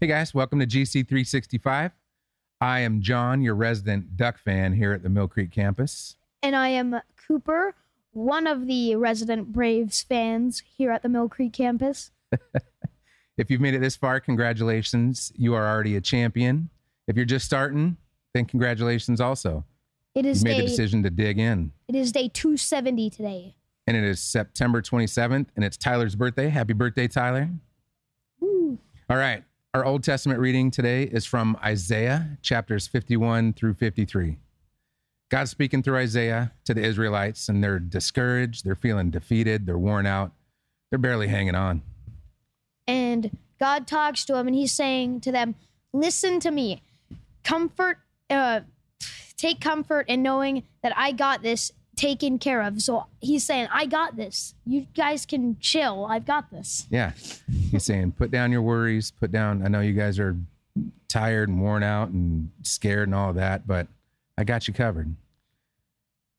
Hey guys, welcome to GC365. I am John, your resident Duck fan here at the Mill Creek campus. And I am Cooper, one of the resident Braves fans here at the Mill Creek campus. If you've made it this far, congratulations. You are already a champion. If you're just starting, then congratulations also. It is You made the decision to dig in. it is day 270 today. And it is September 27th, and it's Tyler's birthday. Happy birthday, Tyler. Woo. All right. Our Old Testament reading today is from Isaiah chapters 51 through 53. God's speaking through Isaiah to the Israelites, and they're discouraged, they're feeling defeated, they're worn out, they're barely hanging on. And God talks to him and he's saying to them, "Listen to me. Comfort uh take comfort in knowing that I got this taken care of." So he's saying, "I got this. You guys can chill. I've got this." Yeah. He's saying, put down your worries, put down, I know you guys are tired and worn out and scared and all that, but I got you covered.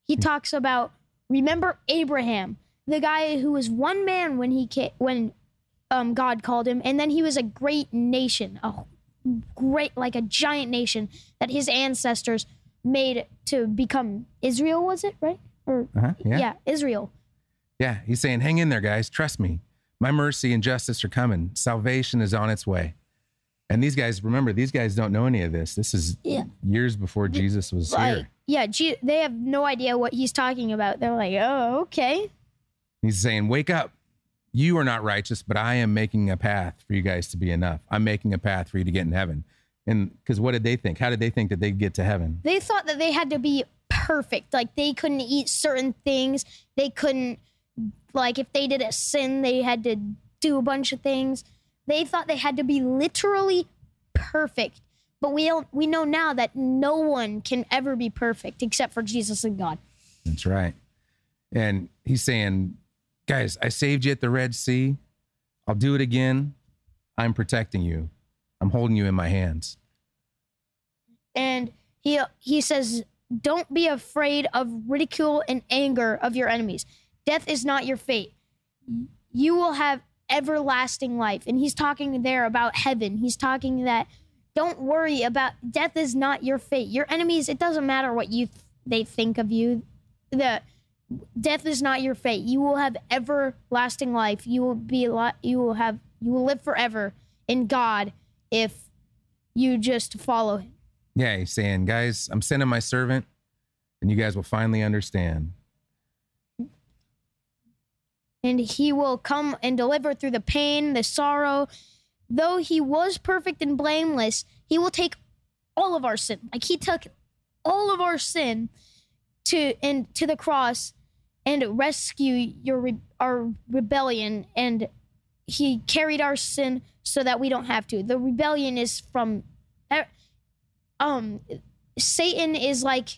He talks about remember Abraham, the guy who was one man when he ca- when um, God called him, and then he was a great nation, a great like a giant nation that his ancestors made to become Israel. Was it right? Or Uh-huh. Yeah. yeah, Israel. Yeah, he's saying, hang in there, guys. Trust me. My mercy and justice are coming. Salvation is on its way. And these guys, remember, these guys don't know any of this. This is Yeah. years before Jesus was Right. here. Yeah, G- they have no idea what he's talking about. They're like, oh, okay. He's saying, wake up. You are not righteous, but I am making a path for you guys to be enough. I'm making a path for you to get in heaven. And because what did they think? How did they think that they'd get to heaven? they thought that they had to be perfect. Like they couldn't eat certain things. They couldn't like if they did a sin, they had to do a bunch of things. They thought they had to be literally perfect. But we don't, we know now that no one can ever be perfect except for Jesus and God. That's right. And he's saying, guys, I saved you at the Red Sea. I'll do it again. I'm protecting you. I'm holding you in my hands. And he he says, "Don't be afraid of ridicule and anger of your enemies. Death is not your fate. You will have everlasting life." And he's talking there about heaven. He's talking that don't worry about death is not your fate. Your enemies, it doesn't matter what you th- they think of you. The death is not your fate. You will have everlasting life. You will be you will have you will live forever in God if you just follow him. Yeah, he's saying, guys, I'm sending my servant, and you guys will finally understand. and he will come and deliver through the pain, the sorrow. Though he was perfect and blameless, he will take all of our sin. Like he took all of our sin to and to the cross and rescue your our rebellion and he carried our sin so that we don't have to. The rebellion is from um Satan is like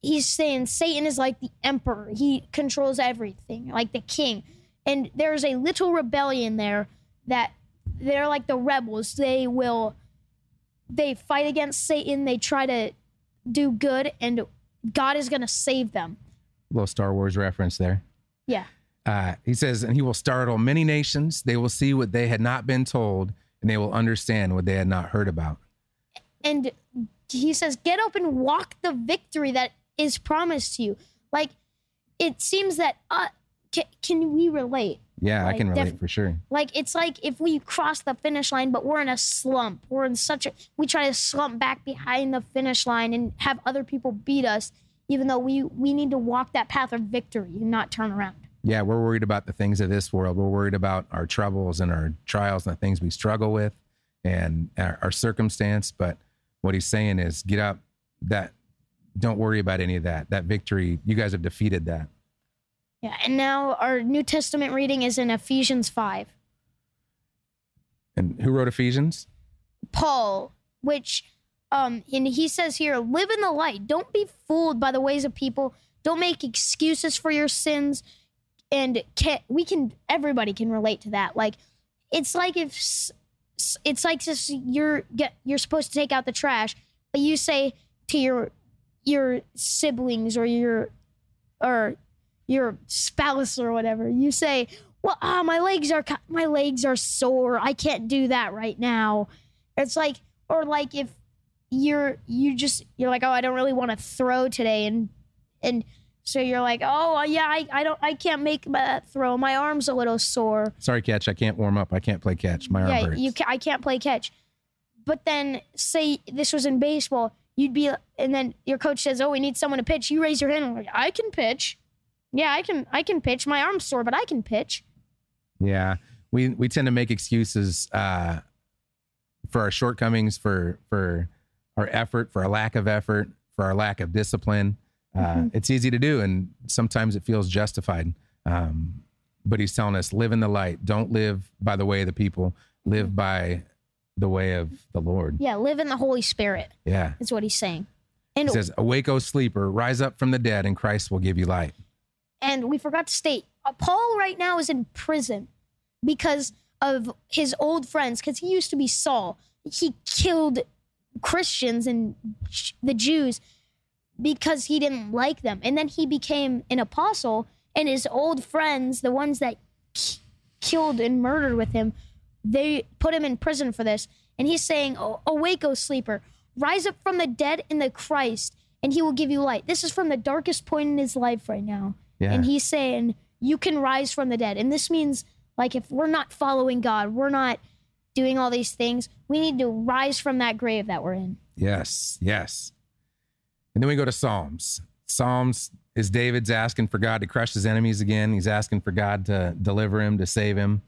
he's saying Satan is like the emperor. He controls everything, like the king. And there's a little rebellion there that they're like the rebels. They will they fight against Satan, they try to do good and God is going to save them. little Star Wars reference there. Yeah. Uh, he says, and he will startle many nations. They will see what they had not been told, and they will understand what they had not heard about. And he says, "Get up and walk the victory that is promised to you." Like it seems that uh, can, can we relate? Yeah, I can relate def- for sure. Like it's like if we cross the finish line, but we're in a slump. We're in such a we try to slump back behind the finish line and have other people beat us, even though we we need to walk that path of victory and not turn around. Yeah, we're worried about the things of this world. We're worried about our troubles and our trials and the things we struggle with and our, our circumstance. But what he's saying is, get up. That don't worry about any of that. That victory, you guys have defeated that. Yeah, and now our New Testament reading is in Ephesians five. And who wrote Ephesians? Paul, which um and he says here, live in the light. Don't be fooled by the ways of people. Don't make excuses for your sins. And can, we can everybody can relate to that. Like it's like if it's like just you're get you're supposed to take out the trash, but you say to your your siblings or your or your spouse or whatever, you say, "Well, ah, my legs are my legs are sore. I can't do that right now." It's like, or like if you're you just you're like, oh, I don't really want to throw today, and and so you're like, oh yeah, I, I don't I can't make that throw. My arm's a little sore. Sorry, catch. I can't warm up. I can't play catch. My arm yeah, hurts. you ca- I can't play catch. But then say this was in baseball, you'd be and then your coach says, "Oh, we need someone to pitch." You raise your hand and like, "I can pitch." Yeah, I can I can pitch. My arm's sore, but I can pitch. Yeah, we we tend to make excuses uh, for our shortcomings, for for our effort, for our lack of effort, for our lack of discipline. Uh, Mhm. It's easy to do, and sometimes it feels justified. Um, but he's telling us, live in the light. Don't live by the way of the people. Live by the way of the Lord. Yeah, live in the Holy Spirit. Yeah. Is what he's saying. And He says, "Awake, O sleeper, rise up from the dead, and Christ will give you light." and we forgot to state uh, Paul right now is in prison because of his old friends because he used to be Saul. He killed Christians and the Jews because he didn't like them. And then he became an apostle and his old friends, the ones that k- killed and murdered with him, they put him in prison for this. And he's saying, oh, Awake, O sleeper, rise up from the dead in the Christ, and he will give you light. This is from the darkest point in his life right now. Yeah. And he's saying, You can rise from the dead. And this means, like, if we're not following God, we're not doing all these things, we need to rise from that grave that we're in. Yes, yes. And then we go to Psalms. Psalms is David's asking for God to crush his enemies again. He's asking for God to deliver him, to save him.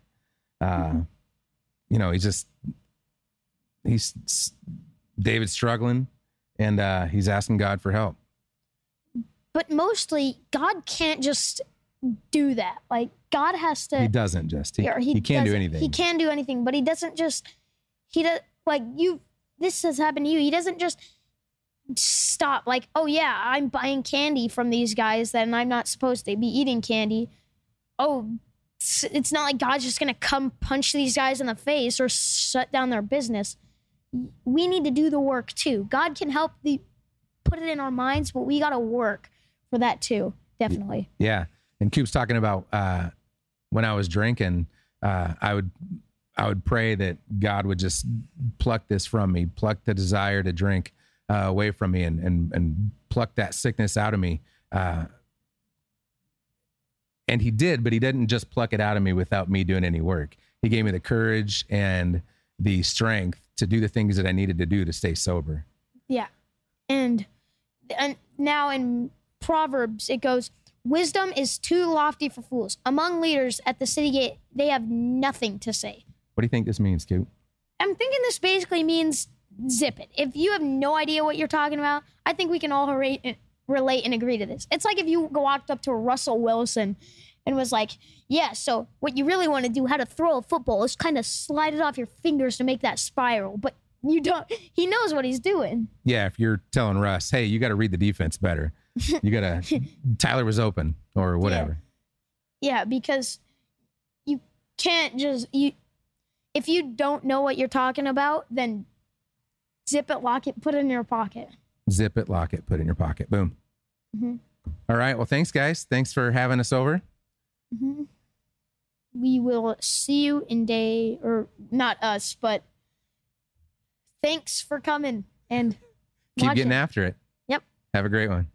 Uh, You know, he's just, he's, David's struggling and uh, he's asking God for help. But mostly, God can't just do that. Like, God has to. He doesn't just, he, or he, can't do anything. He can do anything, but he doesn't just. He does like you. This has happened to you. He doesn't just stop. Like, oh yeah, I'm buying candy from these guys, then I'm not supposed to be eating candy. Oh, it's, not like God's just gonna come punch these guys in the face or shut down their business. We need to do the work too. God can help the put it in our minds, but we got to work for that too. Definitely. Yeah. And Coop's talking about uh, when I was drinking, uh, I would I would pray that God would just pluck this from me, pluck the desire to drink uh, away from me, and and and pluck that sickness out of me. Uh, and He did, but He didn't just pluck it out of me without me doing any work. He gave me the courage and the strength to do the things that I needed to do to stay sober. Yeah. And and now in Proverbs it goes, wisdom is too lofty for fools. Among leaders at the city gate, they have nothing to say. What do you think this means, Coop? I'm thinking this basically means zip it. If you have no idea what you're talking about, I think we can all relate, relate and agree to this. It's like if you walked up to Russell Wilson and was like, "Yeah, so what you really want to do, how to throw a football, is kind of slide it off your fingers to make that spiral." But you don't. He knows what he's doing. Yeah, if you're telling Russ, hey, you got to read the defense better. You got to, Tyler was open or whatever. Yeah, because you can't just you if you don't know what you're talking about, then zip it, lock it, put it in your pocket. Zip it, lock it, put it in your pocket. Boom. Mhm. All right. Well, thanks, guys. Thanks for having us over. hmm We will see you in day or not us, but thanks for coming and Keep getting after it. Yep. Have a great one.